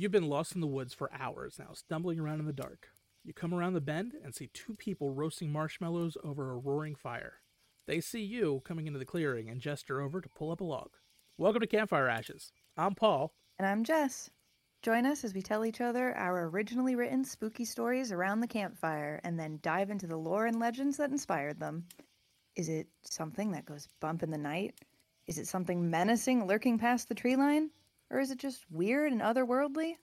You've been lost in the woods for hours now, stumbling around in the dark. You come around the bend and see two people roasting marshmallows over a roaring fire. They see you coming into the clearing and gesture over to pull up a log. Welcome to Campfire Ashes. I'm Paul. And I'm Jess. Join us as we tell each other our originally written spooky stories around the campfire and then dive into the lore and legends that inspired them. Is it something that goes bump in the night? Is it something menacing lurking past the tree line? Or is it just weird and otherworldly?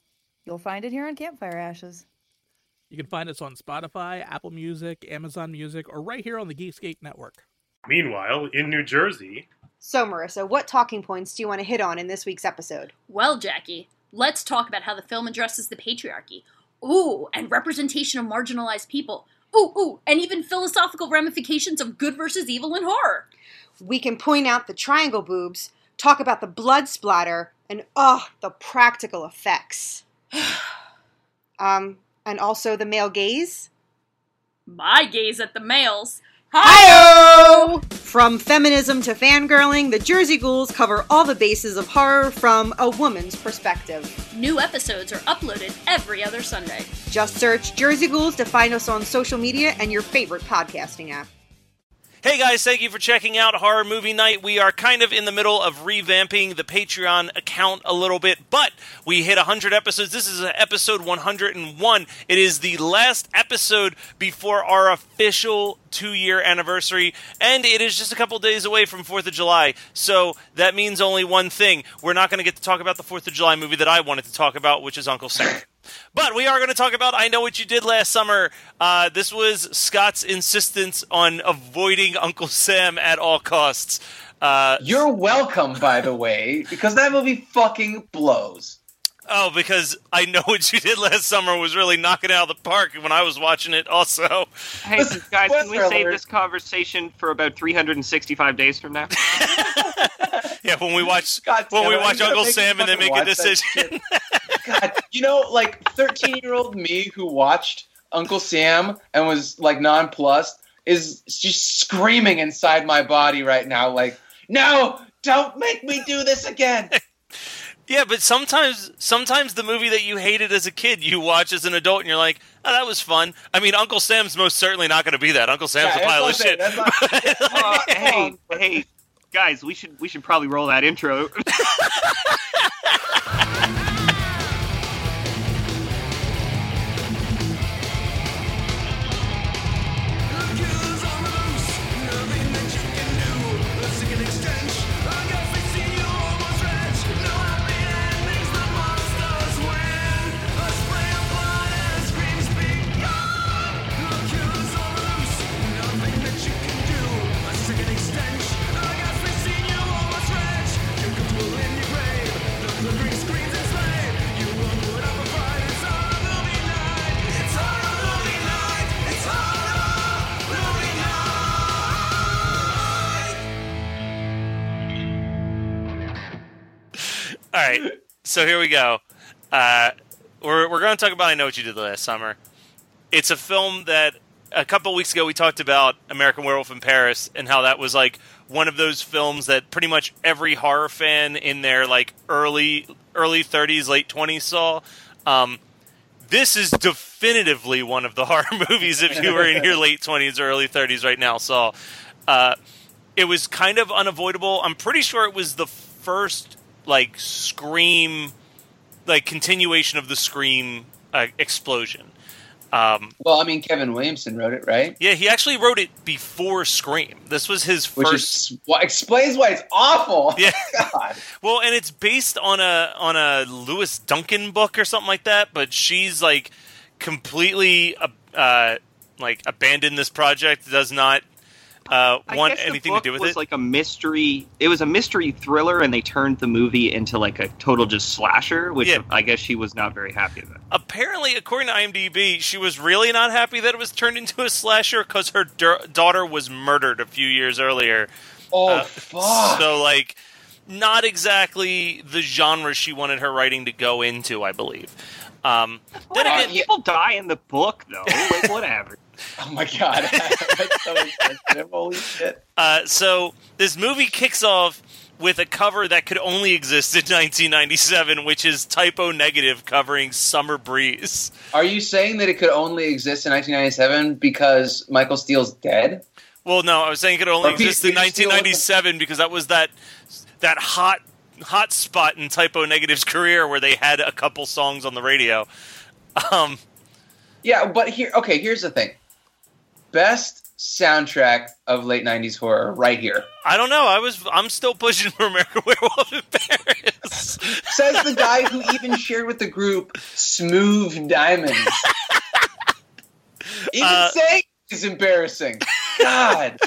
You'll find it here on Campfire Ashes. You can find us on Spotify, Apple Music, Amazon Music, or right here on the Geekscape Network. Meanwhile, in New Jersey, So, Marissa, what talking points do you want to hit on in this week's episode? Well, Jackie, let's talk about how the film addresses the patriarchy. Ooh, and representation of marginalized people. Ooh, ooh, and even philosophical ramifications of good versus evil in horror. We can point out the triangle boobs, talk about the blood splatter, and oh, the practical effects. um, and also the male gaze. My gaze at the males. Hi! From feminism to fangirling, the Jersey Ghouls cover all the bases of horror from a woman's perspective. New episodes are uploaded every other Sunday. Just search Jersey Ghouls to find us on social media and your favorite podcasting app. Hey guys, thank you for checking out Horror Movie Night. We are kind of in the middle of revamping the Patreon account a little bit, but we hit 100 episodes. This is episode 101. It is the last episode before our official two year anniversary, and it is just a couple days away from 4th of July. So that means only one thing. We're not going to get to talk about the 4th of July movie that I wanted to talk about, which is Uncle Sam. But we are going to talk about I Know What You Did Last Summer. Uh, this was Scott's insistence on avoiding Uncle Sam at all costs. Uh, You're welcome, by the way, because that movie fucking blows. oh, because I Know What You Did Last Summer was really knocking it out of the park when I was watching it, also. Hey guys, can we Spoiler save this conversation for about 365 days from now? Yeah, when we watch God when we watch Uncle Sam and then make a decision. shit. God, you know, like 13 year old me who watched Uncle Sam and was like nonplussed is just screaming inside my body right now, like, no, don't make me do this again. Yeah, but sometimes sometimes the movie that you hated as a kid, you watch as an adult and you're like, oh, that was fun. I mean, Uncle Sam's most certainly not going to be that. Uncle Sam's Yeah, a pile of that's shit. I'm saying. That's not- Uh, hey, hey, guys, we should we should probably roll that intro. so here we go. Uh, we're we're going to talk about I Know What You Did Last Summer. It's a film that a couple weeks ago we talked about American Werewolf in Paris and how that was like one of those films that pretty much every horror fan in their like early early 30s, late 20s saw. Um, this is definitively one of the horror movies if you were in your late 20s or early 30s right now saw. Uh, it was kind of unavoidable. I'm pretty sure it was the first like scream, like continuation of the scream uh, explosion. Um, well, I mean, Kevin Williamson wrote it, right? yeah, he actually wrote it before Scream. This was his Which first. is what explains why it's awful. Yeah. God. Well, and it's based on a on a Lois Duncan book or something like that. But she's like completely uh, uh, like abandoned this project. Does not uh, I want guess the anything to book do with was it. like a mystery. It was a mystery thriller, and they turned the movie into like a total just slasher, which Yeah. I guess she was not very happy with. Apparently, according to IMDb, she was really not happy that it was turned into a slasher because her da- daughter was murdered a few years earlier. Oh, Uh, fuck. So, like, not exactly the genre she wanted her writing to go into, I believe. Um, then again, People die in the book, though. Like, whatever. oh my god. That's so expensive. Holy shit. Uh, so this movie kicks off with a cover that could only exist in 1997, which is Type O Negative covering Summer Breeze. Are you saying that it could only exist in 1997 because Michael Steele's dead? Well, no, I was saying it could only Or exist in Peter Steele the- 1997 because that was that that hot hot spot in Type O Negative's career where they had a couple songs on the radio. Um, Yeah, but here, okay, here's the thing. Best soundtrack of late 90s horror, right here. I don't know. I was I'm still pushing for American Werewolf in Paris. Says the guy who even shared with the group Smooth Diamonds. Even Uh, saying is embarrassing. God.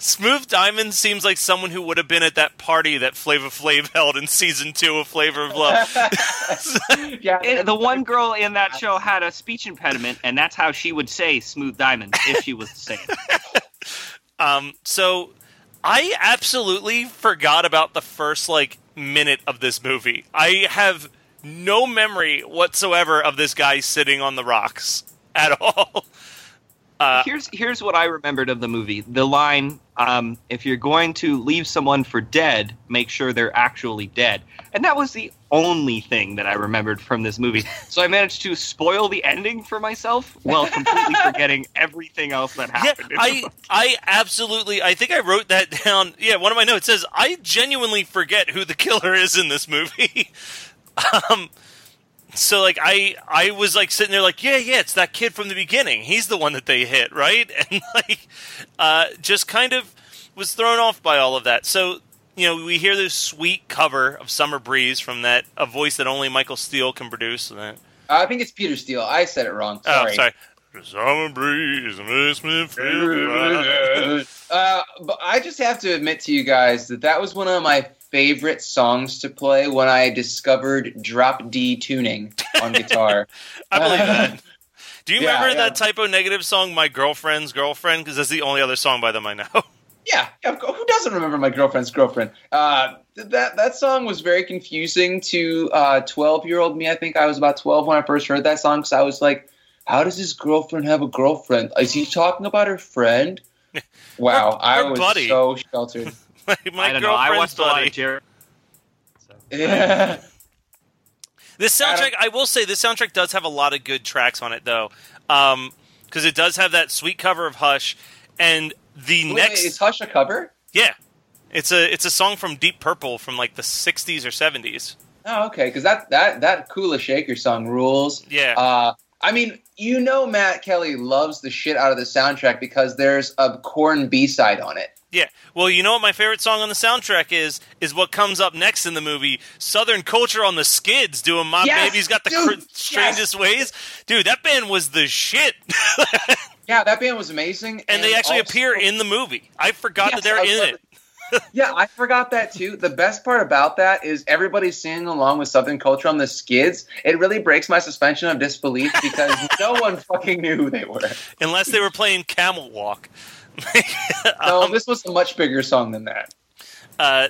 Smooth Diamond seems like someone who would have been at that party that Flavor Flav held in season two of Flavor of Love. yeah, It- the one girl in that show had a speech impediment, and that's how she would say "smooth diamond" if she was saying. it. Um, so I absolutely forgot about the first like minute of this movie. I have no memory whatsoever of this guy sitting on the rocks at all. Uh, here's here's what I remembered of the movie. The line, um, "If you're going to leave someone for dead, make sure they're actually dead." And that was the only thing that I remembered from this movie. So I managed to spoil the ending for myself while completely forgetting everything else that happened. the I. I absolutely I think I wrote that down. Yeah, one of my notes says I genuinely forget who the killer is in this movie. um so like I I was like sitting there like yeah yeah it's that kid from the beginning. He's the one that they hit, right? And like uh just kind of was thrown off by all of that. So you know, we hear this sweet cover of Summer Breeze from that a voice that only Michael Steele can produce. And I think it's Peter Steele. I said it wrong. Sorry. Oh, sorry. Summer breeze makes me feel right. Uh, but I just have to admit to you guys that that was one of my favorite songs to play when I discovered drop D tuning on guitar. I believe that. Do you Yeah, remember yeah. that Type O Negative song, "My Girlfriend's Girlfriend"? Because that's the only other song by them I know. yeah, yeah, of course. who doesn't remember my girlfriend's girlfriend? Uh, that that song was very confusing to twelve year old me. I think I was about twelve when I first heard that song because I was like, "How does his girlfriend have a girlfriend? Is he talking about her friend?" Wow, Her- I was buddy. so sheltered. my my I don't know. I girlfriend's watched a lot buddy. of Jerry. So. Yeah. This soundtrack, I will say, this soundtrack does have a lot of good tracks on it, though, because it does have that sweet cover of Hush, and the Wait, next, wait, is Hush a cover? yeah, it's a it's a song from Deep Purple from like the '60s or '70s. Oh, okay. Because that that that Kula Shaker song rules. Yeah, Uh, I mean, you know, Matt Kelly loves the shit out of the soundtrack because there's a Korn B side on it. yeah. Well, you know what my favorite song on the soundtrack is? Is what comes up next in the movie, "Southern Culture on the Skids," doing "My Yes, Baby's Got the dude, Cr- Strangest Ways." Dude, that band was the shit, Yeah, that band was amazing, and they actually also- appear in the movie. I forgot Yes, that they're I in it. Yeah, I forgot that too. The best part about that is everybody singing along with Southern Culture on the Skids. It really breaks my suspension of disbelief because no one fucking knew who they were. unless they were playing Camel Walk. No, Um, this was a much bigger song than that. uh,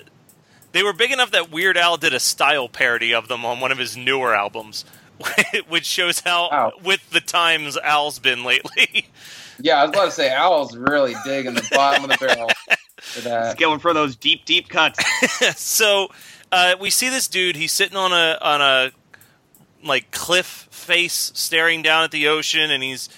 they were big enough that Weird Al did a style parody of them on one of his newer albums, which shows how Wow. with the times Al's been lately. Yeah, I was about to say Al's really digging the bottom of the barrel for that. It's going for those deep, deep cuts. so uh, we see this dude. He's sitting on a on a like cliff face, staring down at the ocean, and he's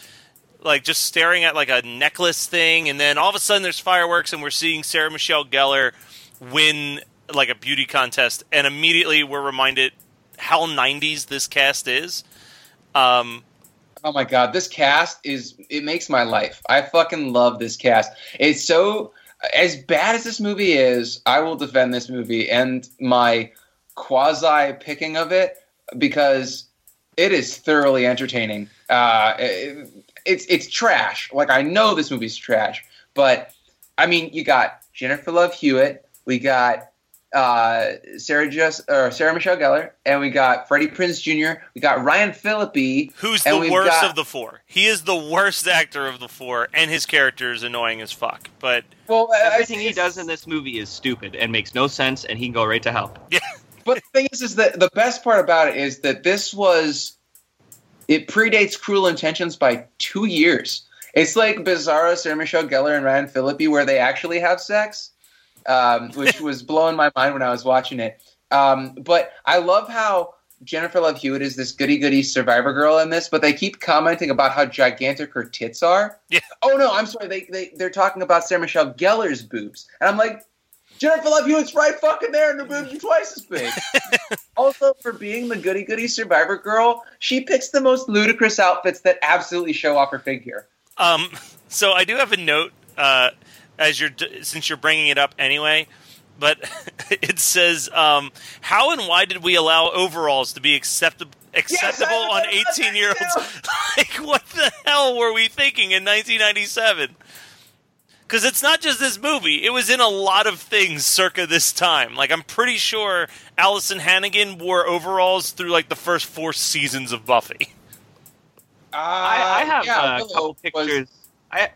like just staring at like a necklace thing. And then all of a sudden, there's fireworks, and we're seeing Sarah Michelle Gellar win like a beauty contest, and immediately we're reminded how '90s this cast is. Um, Oh my god, this cast is it makes my life. I fucking love this cast. It's so as bad as this movie is, I will defend this movie and my quasi picking of it because it is thoroughly entertaining. Uh, it- it's it's trash. Like I know this movie's trash, but I mean, you got Jennifer Love Hewitt, we got uh, Sarah just or Sarah Michelle Gellar, and we got Freddie Prinze Jr. We got Ryan Phillippe, who's And the worst got- of the four? He is the worst actor of the four, and his character is annoying as fuck. But Well, Everything he does in this movie is stupid and makes no sense, and he can go right to hell. Yeah. But the thing is, is that the best part about it is that this was it predates Cruel Intentions by two years. It's like Bizarro, Sarah Michelle Gellar, and Ryan Phillippe, where they actually have sex. Um, which was blowing my mind when I was watching it. Um, but I love how Jennifer Love Hewitt is this goody goody survivor girl in this, but they keep commenting about how gigantic her tits are. Yeah. Oh no, I'm sorry. They they they're talking about Sarah Michelle Gellar's boobs, and I'm like, Jennifer Love Hewitt's right fucking there, and her boobs are twice as big. also, for being the goody goody survivor girl, she picks the most ludicrous outfits that absolutely show off her figure. Um, so I do have a note uh, as you're since you're bringing it up anyway. But it says, um, "How and why did we allow overalls to be acceptable acceptable Yes, on 18 year olds? like, what the hell were we thinking in 1997?" Because it's not just this movie; it was in a lot of things circa this time. Like, I'm pretty sure Alyson Hannigan wore overalls through like the first four seasons of Buffy. I, I have Uh, yeah, a Willow couple was- pictures. I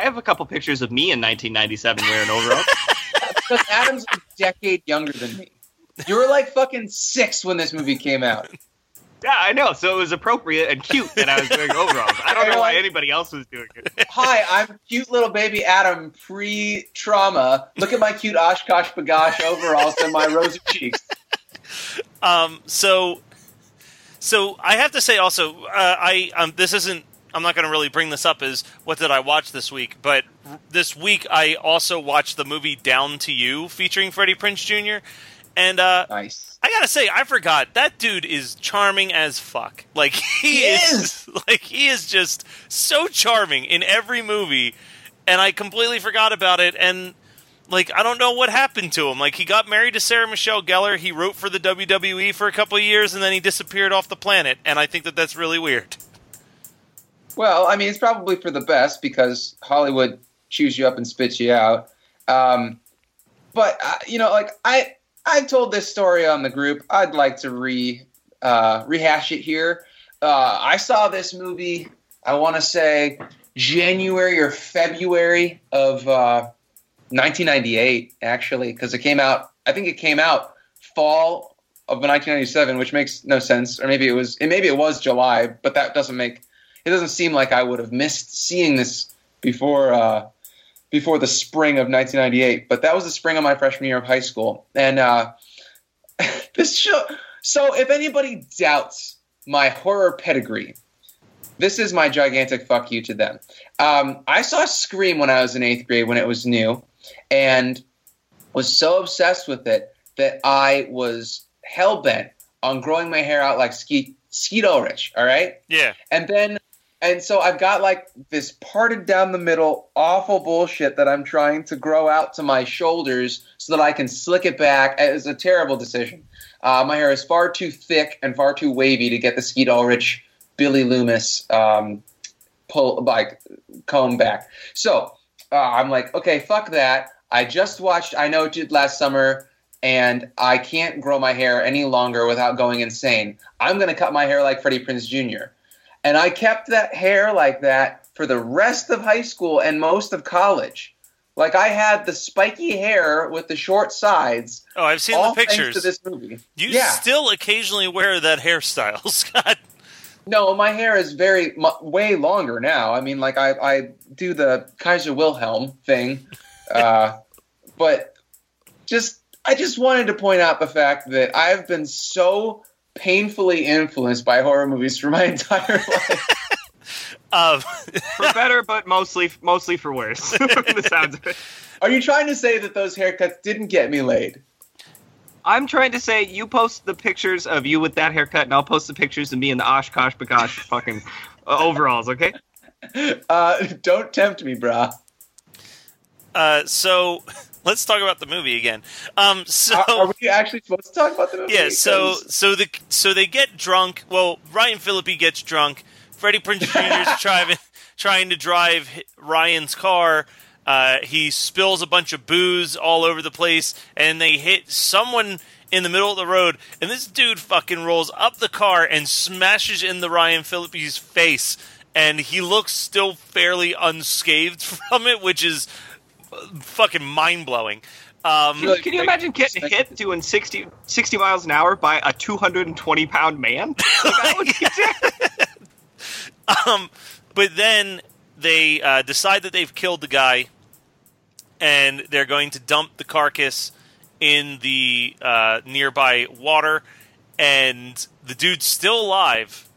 I have a couple pictures of me in 1997 wearing overalls. Because Adam's a decade younger than me. You were like fucking six when this movie came out. yeah, I know. So it was appropriate and cute that I was wearing overalls. I don't know why anybody else was doing it. Hi, I'm cute little baby Adam pre trauma. Look at my cute OshKosh B'gosh overalls and my rosy cheeks. Um, so, so I have to say also, uh, I um, this isn't. I'm not going to really bring this up as what did I watch this week, but this week I also watched the movie Down to You featuring Freddie Prinze Jr. And uh, Nice. I gotta say, I forgot that dude is charming as fuck. Like he, He is, like he is just so charming in every movie, and I completely forgot about it. And like I don't know what happened to him. Like he got married to Sarah Michelle Gellar. He wrote for the WWE for a couple of years, and then he disappeared off the planet. And I think that that's really weird. Well, I mean, it's probably for the best because Hollywood chews you up and spits you out. Um, but uh, you know, like I, I told this story on the group. I'd like to re uh, rehash it here. Uh, I saw this movie. I want to say January or February of uh, 1998, actually, because it came out. I think it came out fall of 1997, which makes no sense. Or maybe it was. Maybe it was July, but that doesn't make. It doesn't seem like I would have missed seeing this before uh, before the spring of 1998. But that was the spring of my freshman year of high school, and uh, this show. So, if anybody doubts my horror pedigree, this is my gigantic fuck you to them. Um, I saw Scream when I was in eighth grade when it was new, and was so obsessed with it that I was hell bent on growing my hair out like Skeet Skeet Ulrich. All right, Yeah, and then and so I've got like this parted down the middle, awful bullshit that I'm trying to grow out to my shoulders so that I can slick it back. It's a terrible decision. Uh, my hair is far too thick and far too wavy to get the Skeet Ulrich, Billy Loomis um, pull like comb back. So uh, I'm like, okay, fuck that. I just watched I Know It Did last summer, and I can't grow my hair any longer without going insane. I'm going to cut my hair like Freddie Prinze Jr. And I kept that hair like that for the rest of high school and most of college. Like I had the spiky hair with the short sides. Oh, I've seen the pictures. To this movie. you yeah. still occasionally wear that hairstyle, Scott. No, my hair is very way longer now. I mean, like I, I do the Kaiser Wilhelm thing, uh, but just I just wanted to point out the fact that I've been so painfully influenced by horror movies for my entire life. Um, For better, but mostly mostly for worse. the sounds of it. Are you trying to say that those haircuts didn't get me laid? I'm trying to say you post the pictures of you with that haircut, and I'll post the pictures of me in the OshKosh B'gosh fucking uh, overalls. Okay. Uh, don't tempt me, brah. uh, so let's talk about the movie again. Um, so Are, are we actually supposed to talk about the movie? Yeah, so 'Cause- so the so they get drunk. Well, Ryan Phillippe gets drunk. Freddie Prinze Jr. is trying trying to drive Ryan's car. Uh, he spills a bunch of booze all over the place, and they hit someone in the middle of the road. And this dude fucking rolls up the car and smashes in the Ryan Phillippe's face, and he looks still fairly unscathed from it, which is fucking mind blowing. Um, Really Can you imagine getting hit doing 60, 60 miles an hour by a 220 pound man? Like, I would- Um, but then they uh, decide that they've killed the guy, and they're going to dump the carcass in the uh, nearby water, and the dude's still alive.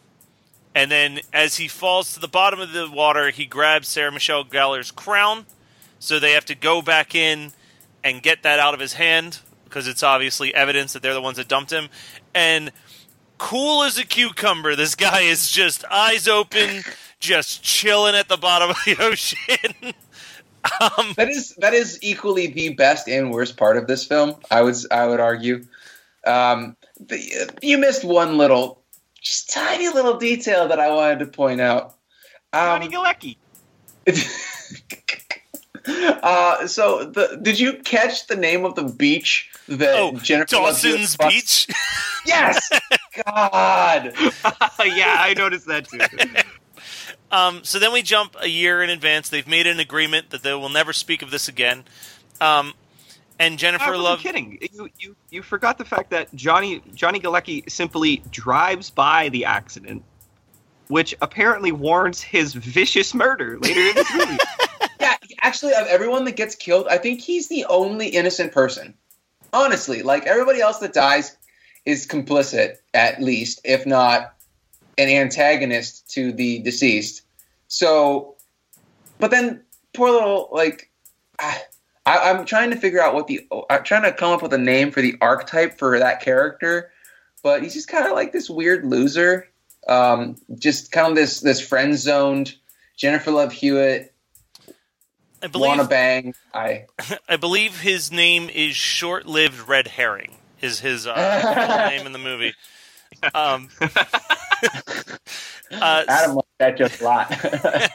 And then, as he falls to the bottom of the water, he grabs Sarah Michelle Gellar's crown. So they have to go back in and get that out of his hand because it's obviously evidence that they're the ones that dumped him. And cool as a cucumber, this guy is just eyes open, just chilling at the bottom of the ocean. um, That is that is equally the best and worst part of this film. I would I would argue. Um, the, you missed one little, just tiny little detail that I wanted to point out. Johnny Um, Galecki. uh, so the did you catch the name of the beach that oh, Jennifer Love Dawson's fucks- Beach. Yes. God. yeah, I noticed that too. Um, so then we jump a year in advance. They've made an agreement that they will never speak of this again. Um, and Jennifer wasn't Love. kidding. You, you you forgot the fact that Johnny Johnny Galecki simply drives by the accident, which apparently warrants his vicious murder later in this movie. Actually, of everyone that gets killed, I think he's the only innocent person. Honestly, like everybody else that dies is complicit, at least, if not an antagonist to the deceased. So, but then poor little like, I, I'm trying to figure out what the I'm trying to come up with a name for the archetype for that character, but he's just kind of like this weird loser, um, just kind of this this friend zoned Jennifer Love Hewitt I believe. wanna bang. I I believe his name is short-lived red herring. Is his uh, name in the movie? Um, uh, Adam liked that just a lot.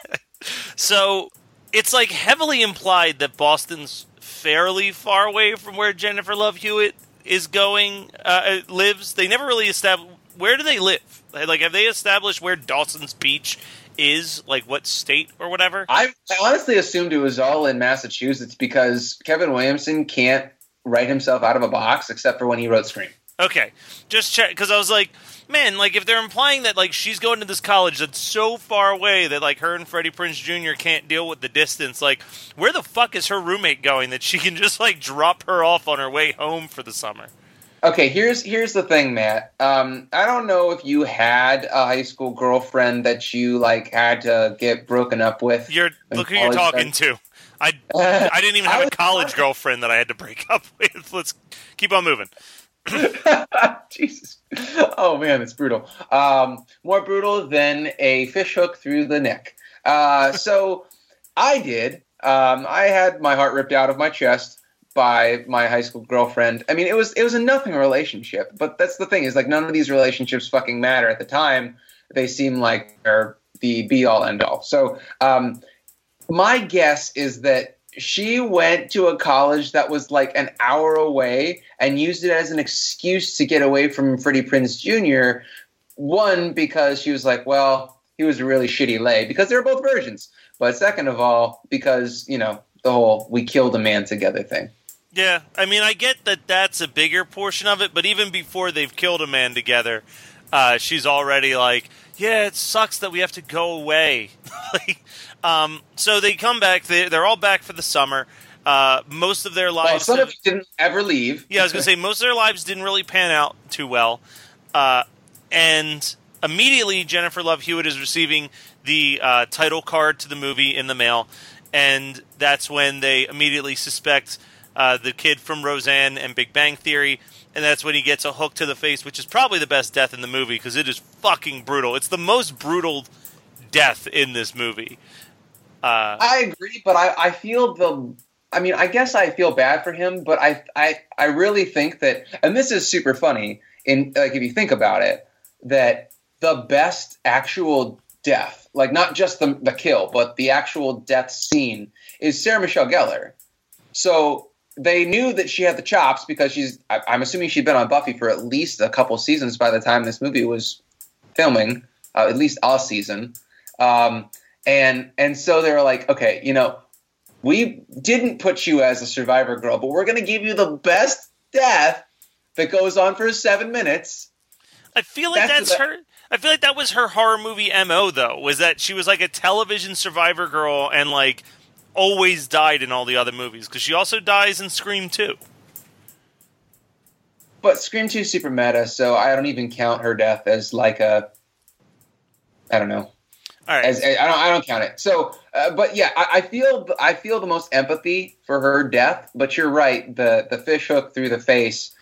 so it's like heavily implied that Boston's fairly far away from where Jennifer Love Hewitt is going uh, lives. They never really establish where do they live. Like, have they established where Dawson's Beach is? Like, what state or whatever? I, I honestly assumed it was all in Massachusetts because Kevin Williamson can't write himself out of a box except for when he wrote Scream. Okay, just check because I was like, man, like if they're implying that like she's going to this college that's so far away that like her and Freddie Prinze Jr. can't deal with the distance, like where the fuck is her roommate going that she can just like drop her off on her way home for the summer? Okay, here's here's the thing, Matt. Um, I don't know if you had a high school girlfriend that you like had to get broken up with. You're look who you're talking to. I I didn't even have a college girlfriend that I had to break up with. Let's keep on moving. Jesus. Oh man, it's brutal. Um, more brutal than a fish hook through the neck. Uh, so I did. Um, I had my heart ripped out of my chest by my high school girlfriend. I mean, it was it was a nothing relationship, but that's the thing is like none of these relationships fucking matter at the time. They seem like they're the be all end all. So um, my guess is that she went to a college that was like an hour away and used it as an excuse to get away from Freddie Prinze Jr. One, because she was like, well, he was a really shitty lay, because they're both virgins. But second of all, because, you know, the whole we killed a man together thing. Yeah, I mean, I get that that's a bigger portion of it, but even before they've killed a man together, uh, she's already like, "Yeah, it sucks that we have to go away." like, um, so they come back. They, they're all back for the summer. Uh, most of their Well, lives. some have- of didn't ever leave. yeah, I was gonna say most of their lives didn't really pan out too well, uh, and immediately Jennifer Love Hewitt is receiving the uh, title card to the movie in the mail, and that's when they immediately suspect uh, the kid from Roseanne and Big Bang Theory, and that's when he gets a hook to the face, which is probably the best death in the movie because it is fucking brutal. It's the most brutal death in this movie. Uh, I agree, but I, I feel the. I mean, I guess I feel bad for him, but I, I, I really think that, and this is super funny. In like, if you think about it, that the best actual death, like not just the the kill, but the actual death scene, is Sarah Michelle Gellar. So they knew that she had the chops because she's. I, I'm assuming she'd been on Buffy for at least a couple seasons by the time this movie was filming, uh, at least a season. Um, and and so they were like, okay, you know, we didn't put you as a survivor girl, but we're gonna give you the best death that goes on for seven minutes. I feel like That's that's, her. I feel like that was her horror movie mo though. Was that she was like a television survivor girl and like always died in all the other movies because she also dies in Scream 2. But Scream 2 is super meta, so I don't even count her death as like a. I don't know. All right. As, I don't. I don't count it. So, uh, but yeah, I, I feel. I feel the most empathy for her death. But you're right. The the fish hook through the face,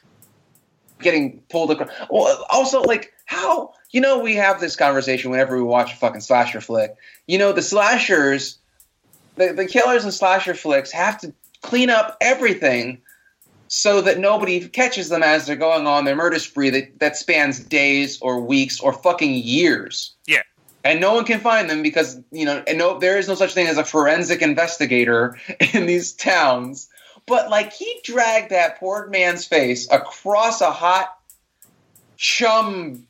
getting pulled across. Well, also like how you know we have this conversation whenever we watch a fucking slasher flick. You know the slashers, the the killers in slasher flicks have to clean up everything so that nobody catches them as they're going on their murder spree that, that spans days or weeks or fucking years. Yeah. And no one can find them because, you know, and no there is no such thing as a forensic investigator in these towns. But like he dragged that poor man's face across a hot chum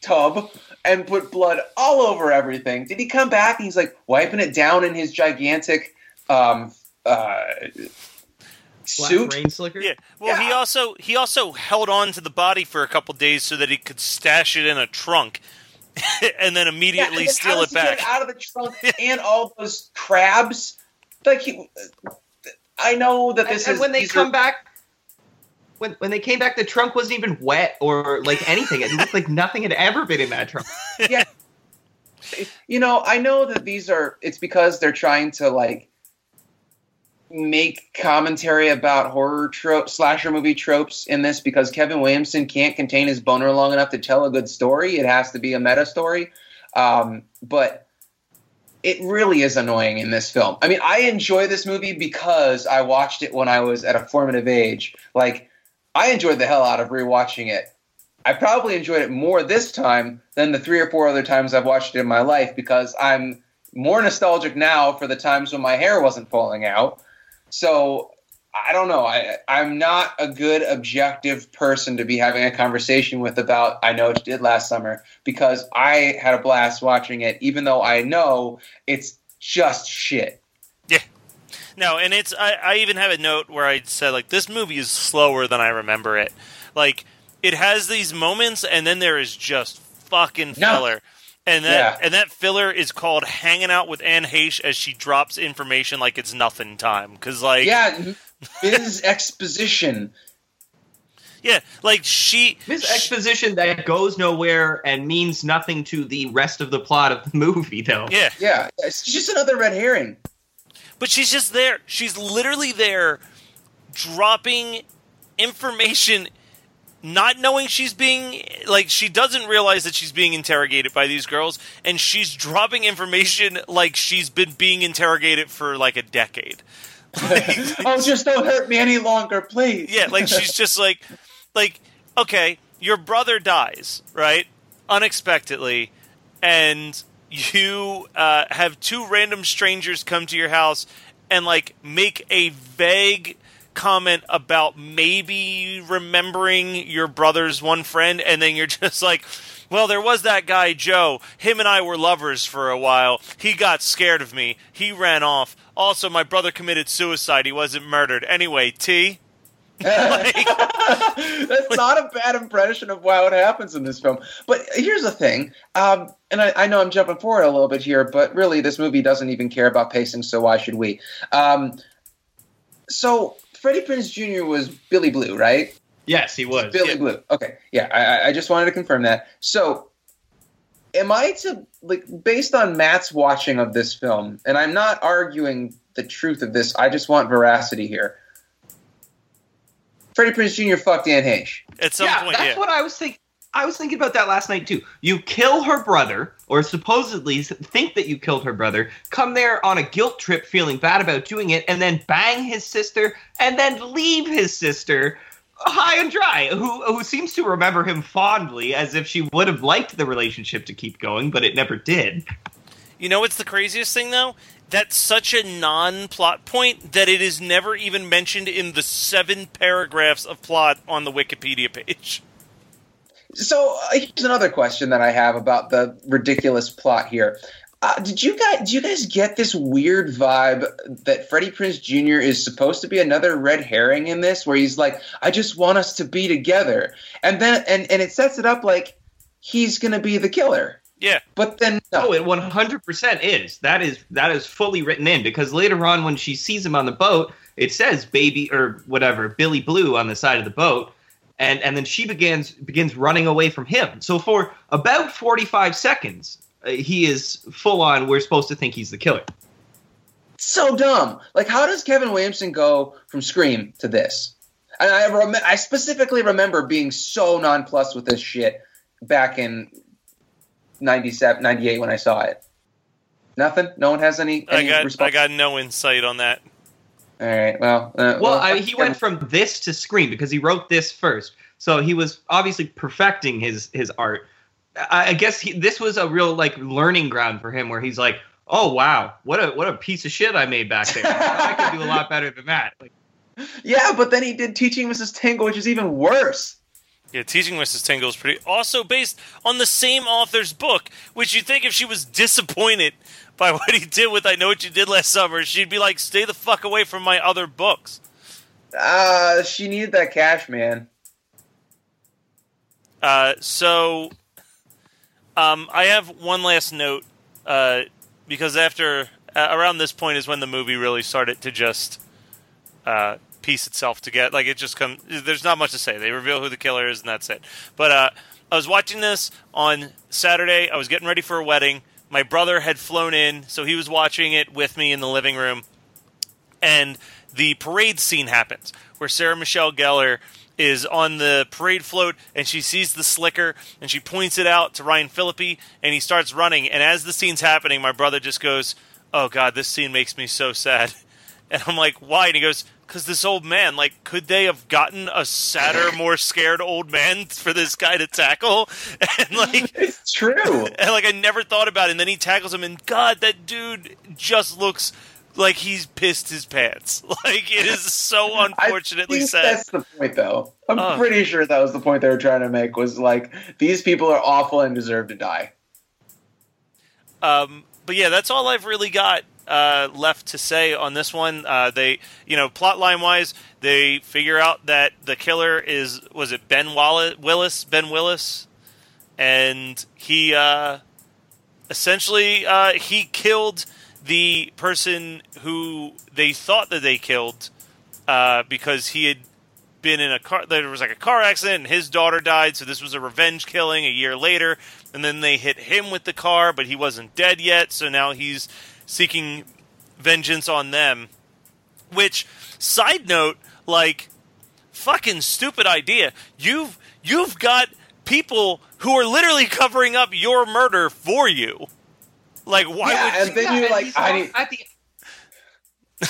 tub and put blood all over everything. Did he come back and he's like wiping it down in his gigantic um uh suit? rain slicker. Yeah. Well, he also he also held on to the body for a couple days so that he could stash it in a trunk, and then Yeah, immediately and then steal how it does he get back. out of the trunk and all those crabs. Like he, I know that this and is when they come are- back, when when they came back, the trunk wasn't even wet or like anything. It looked like nothing had ever been in that trunk. Yeah. You know, I know that these are. It's because they're trying to like make commentary about horror trope slasher movie tropes in this because Kevin Williamson can't contain his boner long enough to tell a good story. It has to be a meta story. Um, but it really is annoying in this film. I mean, I enjoy this movie because I watched it when I was at a formative age. Like, I enjoyed the hell out of rewatching it. I probably enjoyed it more this time than the three or four other times I've watched it in my life because I'm more nostalgic now for the times when my hair wasn't falling out. So I don't know. I I'm not a good objective person to be having a conversation with about I know what you did last summer because I had a blast watching it, even though I know it's just shit. No, and it's I, I even have a note where I said like this movie is slower than I remember it. Like it has these moments, and then there is just fucking No. filler. And that Yeah. and that filler is called hanging out with Anne Heche as she drops information like it's nothing time. Because like yeah, Ms. Exposition. yeah, like she This exposition that goes nowhere and means nothing to the rest of the plot of the movie, though. yeah, Yeah, it's just another red herring. But she's just there. She's literally there, dropping information, not knowing she's being like she doesn't realize that she's being interrogated by these girls, and she's dropping information like she's been being interrogated for like a decade. oh, just don't hurt me any longer, please. Yeah, like she's just like, like, okay, your brother dies, right? Unexpectedly, and you uh, have two random strangers come to your house and like make a vague comment about maybe remembering your brother's one friend, and then you're just like. Well, there was that guy, Joe. Him and I were lovers for a while. He got scared of me. He ran off. Also, my brother committed suicide. He wasn't murdered. Anyway, T. That's not a bad impression of why what happens in this film. But here's the thing, um, and I, I know I'm jumping forward a little bit here, but really, this movie doesn't even care about pacing, so why should we? Um, so, Freddie Prinze Jr. was Billy Blue, right? Yes, he was. Billy Blue. Okay, yeah, I, I- I just wanted to confirm that. So, am I to like based on Matt's watching of this film, and I'm not arguing the truth of this. I just want veracity here. Freddie Prinze Jr. fucked Anne Heche. At some yeah, point, that's yeah. what I was thinking. I was thinking about that last night too. You kill her brother, or supposedly think that you killed her brother. Come there on a guilt trip, feeling bad about doing it, and then bang his sister, and then leave his sister high and dry. Who who seems to remember him fondly, as if she would have liked the relationship to keep going, but it never did. You know what's the craziest thing though? That's such a non-plot point that it is never even mentioned in the seven paragraphs of plot on the Wikipedia page. So uh, here's another question that I have about the ridiculous plot here. Uh, did you guys do you guys get this weird vibe that Freddie Prinze Jr. is supposed to be another red herring in this, where he's like, "I just want us to be together," and then and and it sets it up like he's gonna be the killer. Yeah. But then No, no, it 100% is. That is that is fully written in because later on when she sees him on the boat, it says baby or whatever, Billy Blue on the side of the boat. And and then she begins begins running away from him. So for about 45 seconds, uh, he is full on we're supposed to think he's the killer. so dumb. Like, how does Kevin Williamson go from Scream to this? And I rem- I specifically remember being so nonplussed with this shit back in 97, 98 when I saw it. Nothing. No one has any. I got response? I got no insight on that. All right. Well. Uh, Well, I, he went from this to Scream because he wrote this first. So he was obviously perfecting his his art. I, I guess he, this was a real like learning ground for him, where he's like, "Oh wow, what a what a piece of shit I made back there. I could do a lot better than that." Like, Yeah, but then he did Teaching Mrs. Tingle, which is even worse. Yeah, Teaching Mrs. Tingle is pretty. Also based on the same author's book, which you think if she was disappointed by what he did with I Know What You Did Last Summer, she'd be like, stay the fuck away from my other books. Uh, she needed that cash, man. Uh, so, um, I have one last note uh, because after uh, around this point is when the movie really started to just uh, piece itself together. Like it just comes. There's not much to say. They reveal who the killer is, and that's it. But uh, I was watching this on Saturday. I was getting ready for a wedding. My brother had flown in, so he was watching it with me in the living room and the parade scene happens where Sarah Michelle Gellar is on the parade float and she sees the slicker and she points it out to Ryan Phillippe and he starts running and as the scene's happening my brother just goes oh god this scene makes me so sad and I'm like why and he goes because this old man like could they have gotten a sadder more scared old man for this guy to tackle and like It's true. and like I never thought about it. And then he tackles him, and God, that dude just looks like he's pissed his pants. Like it is so unfortunately I think sad. That's the point, though. I'm Oh. pretty sure that was the point they were trying to make. Was like these people are awful and deserve to die. Um, but yeah, that's all I've really got uh, left to say on this one. Uh, they, you know, plot line wise, they figure out that the killer is was it Ben Wallace, Willis, Ben Willis, and he uh, essentially uh, he killed the person who they thought that they killed uh, because he had been in a car. There was like a car accident, and his daughter died. So this was a revenge killing a year later. And then they hit him with the car, but he wasn't dead yet. So now he's seeking vengeance on them. Which, side note, like, fucking stupid idea. You've you've got people who are literally covering up your murder for you. Like, why Yeah, would and then Yeah, you're like, he's I all- need. at the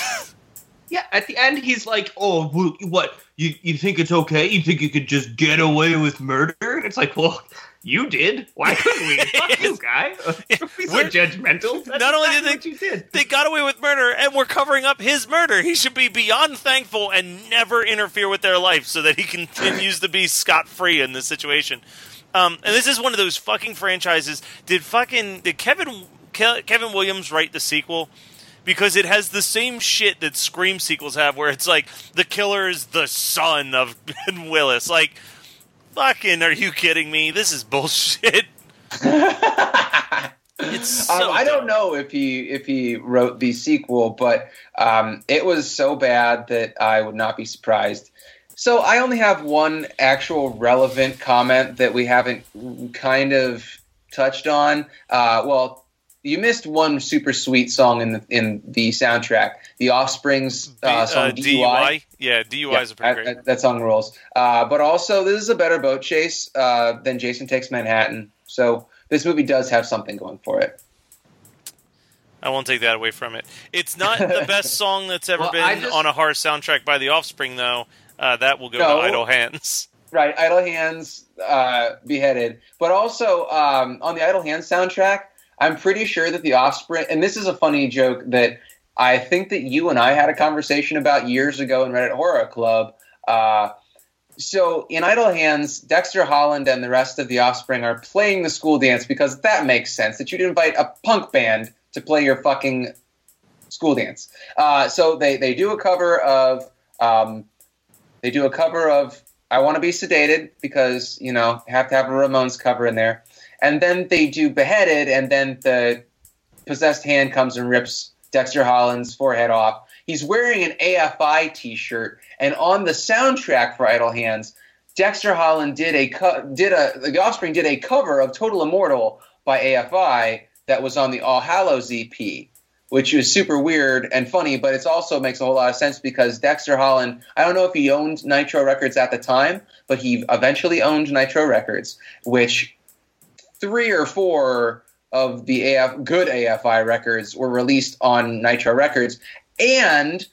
yeah, at the end he's like, "Oh, what? You you think it's okay? You think you could just get away with murder?" And it's like, "Well, you did. Why couldn't we? Fuck you, guy. So We're- judgmental. That's Not only did they- you did. they got away with murder and we're covering up his murder. He should be beyond thankful and never interfere with their life so that he continues to be scot free in this situation. Um, and this is one of those fucking franchises. Did fucking did Kevin Ke- Kevin Williams write the sequel? Because it has the same shit that Scream sequels have, where it's like the killer is the son of Ben Willis. Like, fucking, are you kidding me? This is bullshit. It's so um, I don't know if he if he wrote the sequel, but um, it was so bad that I would not be surprised. So I only have one actual relevant comment that we haven't kind of touched on. Uh, well, you missed one super sweet song in the in the soundtrack, The Offspring's uh, Uh, song DUI? Yeah, DUI is a pretty that, great. that- that song rules. Uh, but also, this is a better boat chase uh, than Jason Takes Manhattan. So this movie does have something going for it. I won't take that away from it. It's not the best song that's ever Well, been just- on a horror soundtrack by The Offspring, though. Uh, that will go No. to Idle Hands. Right, Idle Hands, uh, Beheaded. But also, um, on the Idle Hands soundtrack, I'm pretty sure that The Offspring, and this is a funny joke that I think that you and I had a conversation about years ago in Reddit Horror Club. Uh, so in Idle Hands, Dexter Holland and the rest of The Offspring are playing the school dance because that makes sense that you'd invite a punk band to play your fucking school dance. Uh, so they, they do a cover of um, they do a cover of I Want to Be Sedated because, you know, have to have a Ramones cover in there. And then they do beheaded, and then the possessed hand comes and rips Dexter Holland's forehead off. He's wearing an AFI T-shirt, and on the soundtrack for Idle Hands, Dexter Holland did a co- did a the Offspring did a cover of Total Immortal by AFI that was on the All Hallows EP, which was super weird and funny, but it also makes a whole lot of sense because Dexter Holland, I don't know if he owned Nitro Records at the time, but he eventually owned Nitro Records, which three or four of the AF good AFI records were released on Nitro Records, and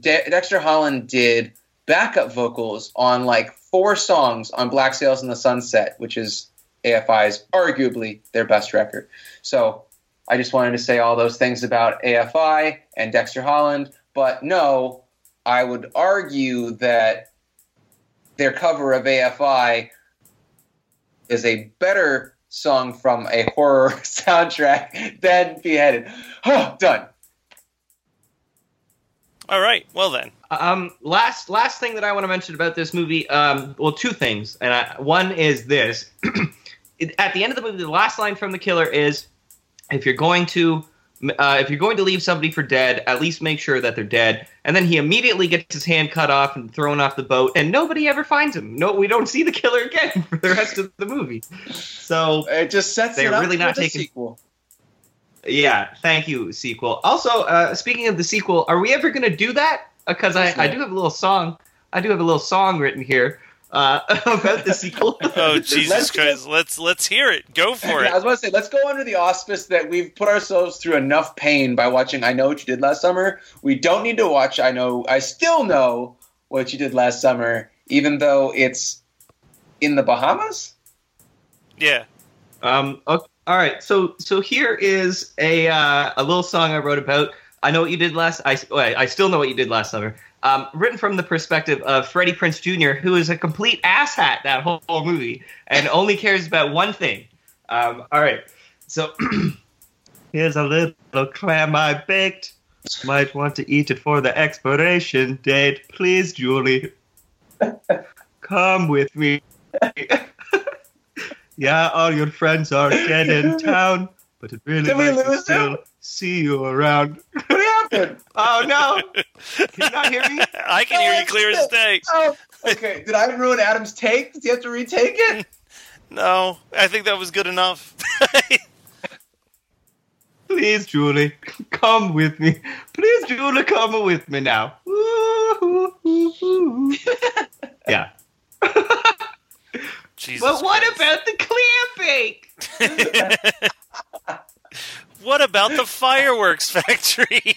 De- Dexter Holland did backup vocals on like four songs on Black Sails in the Sunset, which is AFI's arguably their best record. So I just wanted to say all those things about AFI and Dexter Holland, but no, I would argue that their cover of AFI is a better song from a horror soundtrack than Beheaded. Oh, done. All right. Well then. Um, last last thing that I want to mention about this movie, um, well, two things, and I, one is this: at the end of the movie, the last line from the killer is, "If you're going to, uh, if you're going to leave somebody for dead, at least make sure that they're dead." And then he immediately gets his hand cut off and thrown off the boat, and nobody ever finds him. No, we don't see the killer again for the rest of the movie. So It just sets They're it up really for not the taking- sequel. Yeah, thank you, sequel. Also, uh, speaking of the sequel, are we ever going to do that? Because I, I do have a little song. I do have a little song written here uh, about the sequel. Oh Jesus Let's Christ! Let's let's hear it. Go for Yeah, I was about to say, let's go under the auspice that we've put ourselves through enough pain by watching I Know What You Did Last Summer. We don't need to watch I Know, I still know what you did last summer, even though it's in the Bahamas. Yeah. Um, ok- all right, so so here is a uh, a little song I wrote about. I know what you did last. I I still know what you did last summer. Um, written from the perspective of Freddie Prinze Jr., who is a complete asshat that whole, whole movie and only cares about one thing. Um, all right, so here's a little clam I baked. Might want to eat it for the expiration date, please, Julie. Come with me. Yeah, all your friends are dead in town, but it really Did nice to still see you around. Happened? Oh no! Can you not hear me? I can hear you oh, clear as day. Oh, okay. Did I ruin Adam's take? Does he have to retake it? No, I think that was good enough. Please, Julie, come with me. Please, Julie, come with me now. yeah. Jesus But what Christ. about the clam bake? what about the fireworks factory?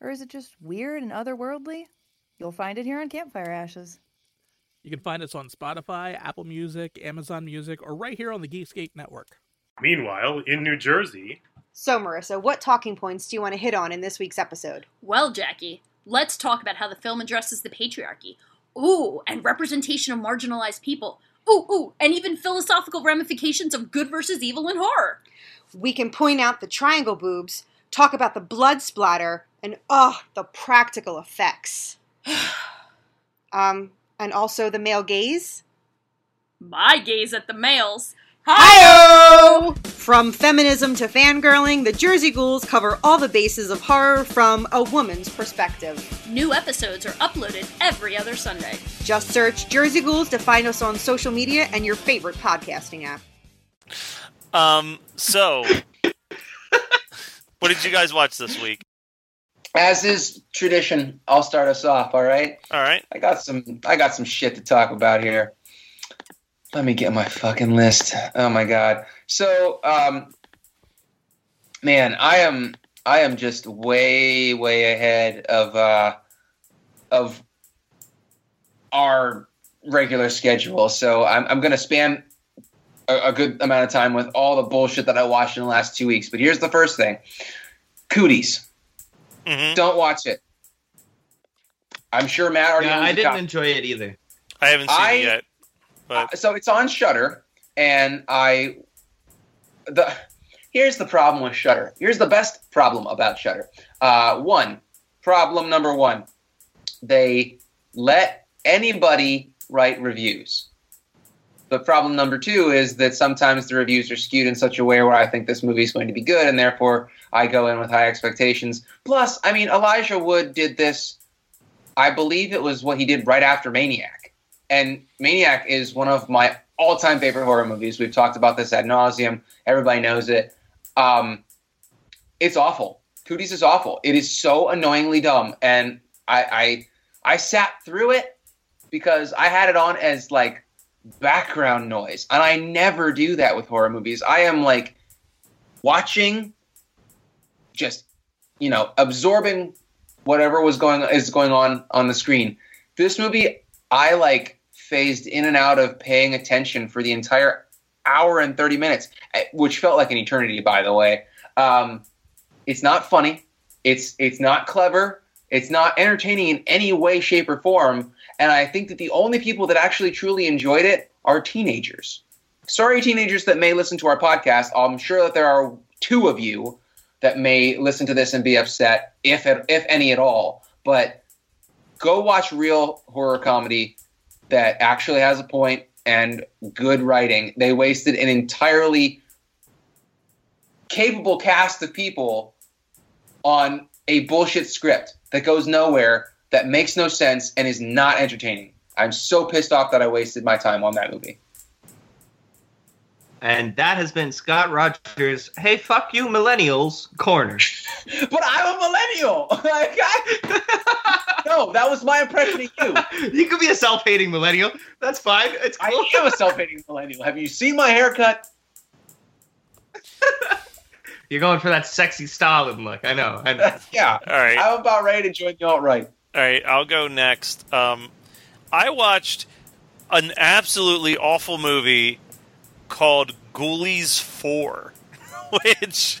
Or is it just weird and otherworldly? You'll find it here on Campfire Ashes. You can find us on Spotify, Apple Music, Amazon Music, or right here on the Geekscape Network. Meanwhile, in New Jersey, So, Marissa, what talking points do you want to hit on in this week's episode? Well, Jackie, let's talk about how the film addresses the patriarchy. Ooh, and representation of marginalized people. Ooh, ooh, and even philosophical ramifications of good versus evil in horror. We can point out the triangle boobs, talk about the blood splatter, and oh, the practical effects. um, and also the male gaze. My gaze at the males. Hi! From feminism to fangirling, the Jersey Ghouls cover all the bases of horror from a woman's perspective. New episodes are uploaded every other Sunday. Just search Jersey Ghouls to find us on social media and your favorite podcasting app. Um, so what did you guys watch this week? As is tradition, I'll start us off. All right. All right. I got some. I got some shit to talk about here. Let me get my fucking list. Oh my god. So, um, man, I am. I am just way, way ahead of uh, of our regular schedule. So I'm, I'm going to span a, a good amount of time with all the bullshit that I watched in the last two weeks. But here's the first thing: Cooties. Hmm Don't watch it. I'm sure Matt already. Yeah, owns I a didn't copy. enjoy it either. I haven't seen I- it yet. But Uh, so it's on Shudder, and I the here's the problem with Shudder. Here's the best problem about Shudder. Uh, one problem number one, they let anybody write reviews. But problem number two is that sometimes the reviews are skewed in such a way where I think this movie is going to be good, and therefore I go in with high expectations. Plus, I mean, Elijah Wood did this. I believe it was what he did right after Maniac and Maniac is one of my all-time favorite horror movies. We've talked about this ad nauseum. Everybody knows it. Um, it's awful. Cooties is awful. It is so annoyingly dumb, and I, I I sat through it because I had it on as like background noise, and I never do that with horror movies. I am like watching, just you know, absorbing whatever was going is going on on the screen. This movie, I like phased in and out of paying attention for the entire hour and 30 minutes, eh, which felt like an eternity, by the way. Um, it's not funny. It's it's not clever. It's not entertaining in any way, shape, or form. And I think that the only people that actually truly enjoyed it are teenagers. Sorry, teenagers that may listen to our podcast. I'm sure that there are two of you that may listen to this and be upset, if if any at all. But go watch real horror comedy that actually has a point and good writing. They wasted an entirely capable cast of people on a bullshit script that goes nowhere, that makes no sense, and is not entertaining. I'm so pissed off that I wasted my time on that movie. And that has been Scott Rogers. Hey, fuck you, millennials. Corner. But I'm a millennial. Like, I- no, that was my impression of you. you could be a self-hating millennial. That's fine. It's I cool. am a self-hating millennial. Have you seen my haircut? You're going for that sexy Stalin look. I know. I know. yeah. all right, I'm about ready to join the alt right. all right. I'll go next. Um, I watched an absolutely awful movie called Ghoulies Four, which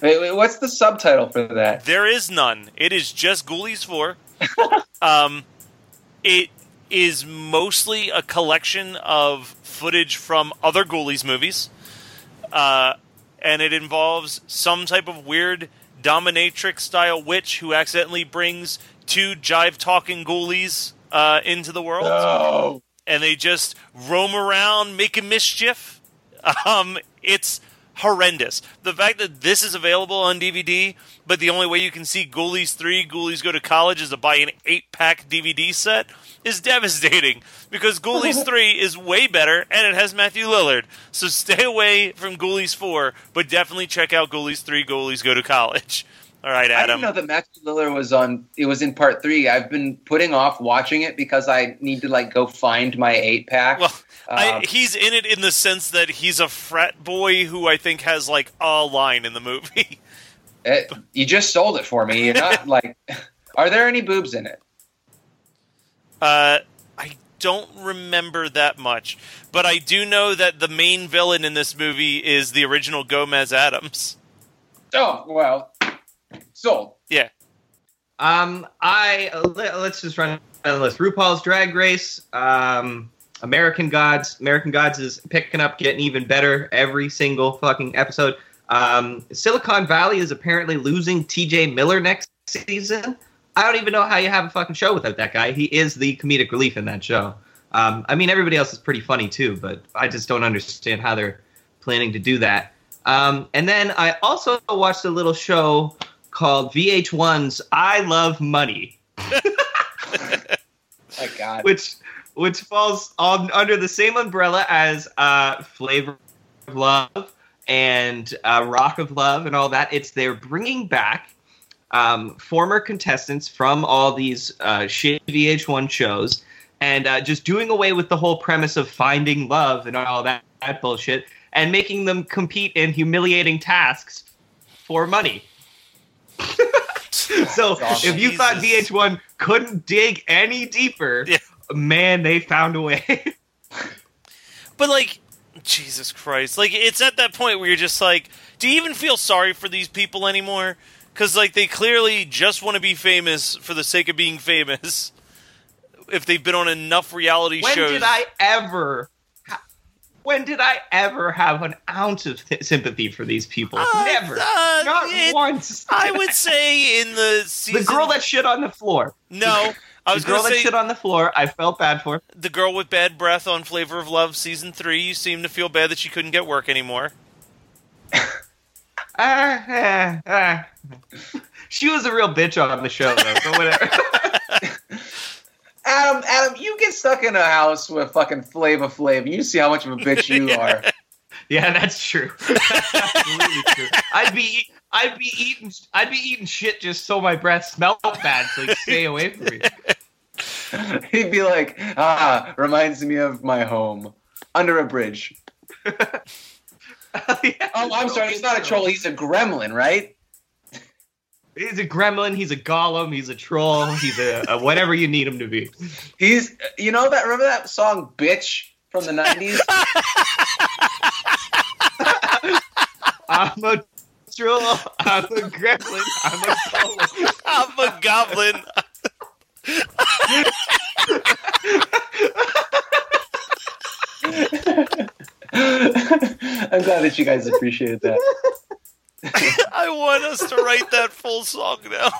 Wait, wait, what's the subtitle for that? There is none. It is just Ghoulies 4. um, it is mostly a collection of footage from other Ghoulies movies. Uh, and it involves some type of weird dominatrix style witch who accidentally brings two jive talking ghoulies uh, into the world. And they just roam around making mischief. Um, it's horrendous. The fact that this is available on DVD, but the only way you can see Ghoulies 3, Ghoulies Go to College, is to buy an 8 pack DVD set, is devastating. Because Ghoulies 3 is way better, and it has Matthew Lillard. So stay away from Ghoulies 4, but definitely check out Ghoulies 3, Ghoulies Go to College. All right, I Adam. didn't know that Matthew Lillard was on. It was in part three. I've been putting off watching it because I need to like go find my eight pack. Well, I, Um, he's in it in the sense that he's a frat boy who I think has like a line in the movie. it- you just sold it for me. You're not like. Are there any boobs in it? Uh, I don't remember that much, but I do know that the main villain in this movie is the original Gomez Addams. Oh well, sold. Yeah. Um, I let, us just run down the list. RuPaul's Drag Race, um, American Gods. American Gods is picking up, getting even better every single fucking episode. Um, Silicon Valley is apparently losing T.J. Miller next season. I don't even know how you have a fucking show without that guy. He is the comedic relief in that show. Um, I mean, everybody else is pretty funny too, but I just don't understand how they're planning to do that. Um, and then I also watched a little show called VH1's I Love Money, My God. which which falls on under the same umbrella as uh, Flavor of Love and uh, Rock of Love and all that. It's they're bringing back um, former contestants from all these uh, shitty VH1 shows and uh, just doing away with the whole premise of finding love and all that, that bullshit and making them compete in humiliating tasks for money. so awesome. if you thought VH1 couldn't dig any deeper, Yeah. man, they found a way. But like Jesus Christ! Like it's at that point where you're just like, do you even feel sorry for these people anymore? Because like they clearly just want to be famous for the sake of being famous. If they've been on enough reality When shows, did I ever? When did I ever have an ounce of th- sympathy for these people? Uh, Never, uh, not it- once. I would say in the season, the girl that shit on the floor. no, I was the girl that say shit on the floor. I felt bad for. the girl with bad breath on Flavor of Love season three. You seem to feel bad that she couldn't get work anymore. Ah. She was a real bitch on the show, though. So whatever. Adam, Adam, you get stuck in a house with fucking Flavor Flav, and you see how much of a bitch you are. yeah, that's true. That's absolutely true. I'd be, I'd be eating, I'd be eating shit just so my breath smelled bad, so he'd stay away from me. He'd be like, ah, reminds me of my home. Under a bridge. Oh, I'm sorry, he's not a troll, he's a gremlin, right? He's a gremlin. He's a golem. He's a troll. He's a, a whatever you need him to be. He's, you know that, remember that song, Bitch, from the 90s? I'm a troll. I'm a gremlin. I'm a troll. I'm a goblin. I'm glad that you guys appreciated that. I want us to write that full song now.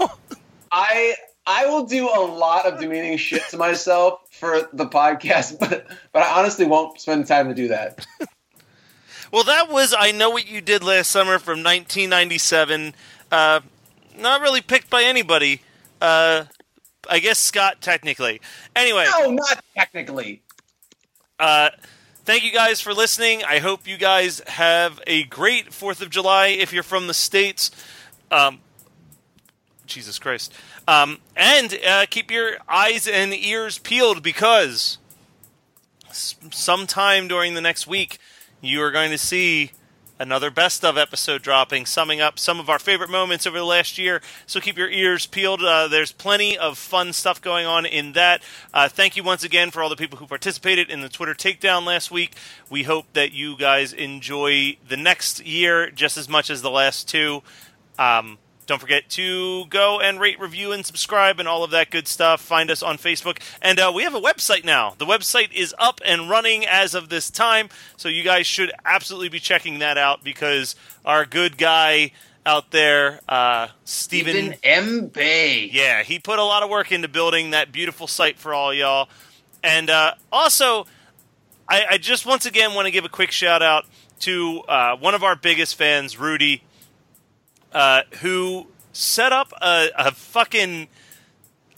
I I will do a lot of demeaning shit to myself for the podcast, but but I honestly won't spend time to do that. Well, that was I Know What You Did Last Summer from 1997. Uh, not really picked by anybody. Uh, I guess Scott, technically. Anyway, No, not technically. uh, thank you guys for listening. I hope you guys have a great 4th of July if you're from the States. Um, Jesus Christ. Um, and uh, keep your eyes and ears peeled because sometime during the next week, you are going to see another best of episode dropping, summing up some of our favorite moments over the last year. So keep your ears peeled. Uh, there's plenty of fun stuff going on in that. Uh, thank you once again for all the people who participated in the Twitter takedown last week. We hope that you guys enjoy the next year just as much as the last two. Um, don't forget to go and rate, review, and subscribe, and all of that good stuff. Find us on Facebook, and uh, we have a website now. The website is up and running as of this time, so you guys should absolutely be checking that out because our good guy out there, uh, Stephen, M. Bay. yeah, he put a lot of work into building that beautiful site for all y'all. And uh, also, I, I just once again want to give a quick shout out to uh, one of our biggest fans, Rudy, uh, who set up a, a fucking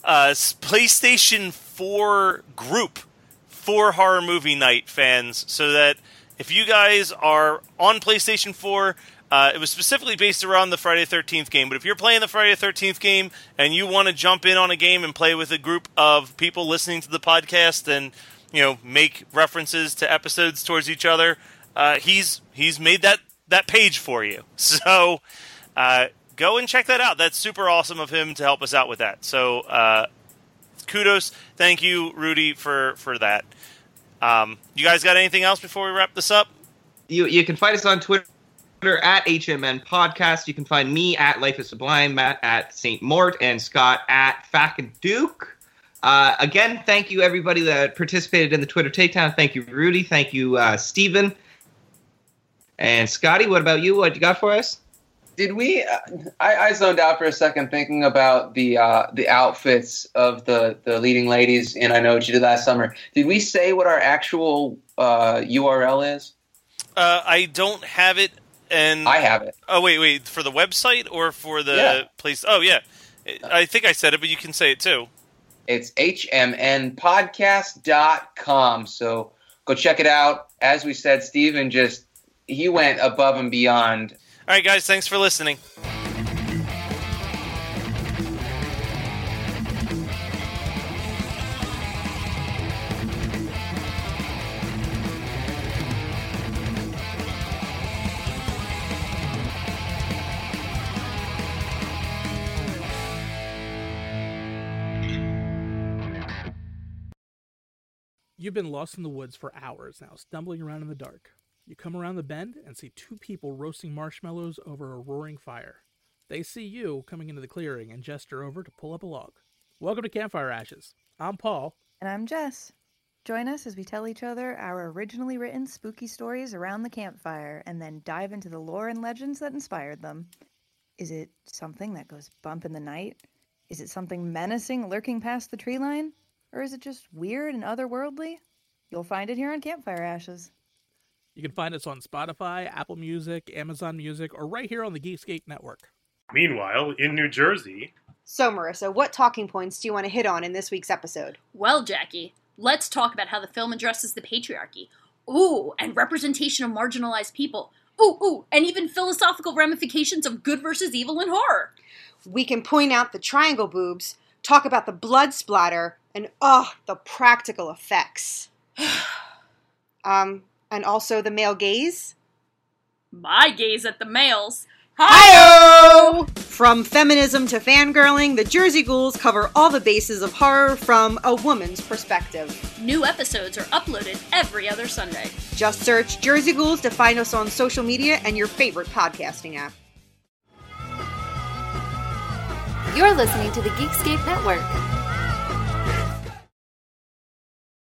uh, PlayStation 4 group for Horror Movie Night fans so that if you guys are on PlayStation 4, uh, it was specifically based around the Friday the 13th game. But if you're playing the Friday the 13th game and you want to jump in on a game and play with a group of people listening to the podcast and you know make references to episodes towards each other, uh, he's he's made that that page for you. So uh, go and check that out. That's super awesome of him to help us out with that. So uh, kudos, thank you, Rudy, for for that. Um, you guys got anything else before we wrap this up? You you can find us on Twitter at HMN Podcast. You can find me at Life is Sublime, Matt at Saint Mort, and Scott at Fack and Duke. Uh, again, thank you everybody that participated in the Twitter takedown. Thank you, Rudy. Thank you, uh, Stephen. And Scotty, what about you? What you got for us? Did we? Uh, I, I zoned out for a second thinking about the uh, the outfits of the, the leading ladies and I Know What You Did Last Summer. Did we say what our actual uh, URL is? Uh, I don't have it, and I have it. oh wait, wait, for the website or for the Yeah. place? Oh yeah, I think I said it, but you can say it too. It's hmnpodcast.com. So go check it out. As we said, Steven just he went above and beyond. All right, guys, thanks for listening. You've been lost in the woods for hours now, stumbling around in the dark. You come around the bend and see two people roasting marshmallows over a roaring fire. They see you coming into the clearing and gesture over to pull up a log. Welcome to Campfire Ashes. I'm Paul. And I'm Jess. Join us as we tell each other our originally written spooky stories around the campfire and then dive into the lore and legends that inspired them. Is it something that goes bump in the night? Is it something menacing lurking past the tree line? Or is it just weird and otherworldly? You'll find it here on Campfire Ashes. You can find us on Spotify, Apple Music, Amazon Music, or right here on the Geekscape Network. Meanwhile, in New Jersey, So, Marissa, what talking points do you want to hit on in this week's episode? Well, Jackie, let's talk about how the film addresses the patriarchy. Ooh, and representation of marginalized people. Ooh, ooh, and even philosophical ramifications of good versus evil in horror. We can point out the triangle boobs, talk about the blood splatter, and oh, the practical effects. um, and also the male gaze. My gaze at the males. Hi! From feminism to fangirling, the Jersey Ghouls cover all the bases of horror from a woman's perspective. New episodes are uploaded every other Sunday. Just search Jersey Ghouls to find us on social media and your favorite podcasting app. You're listening to the Geekscape Network.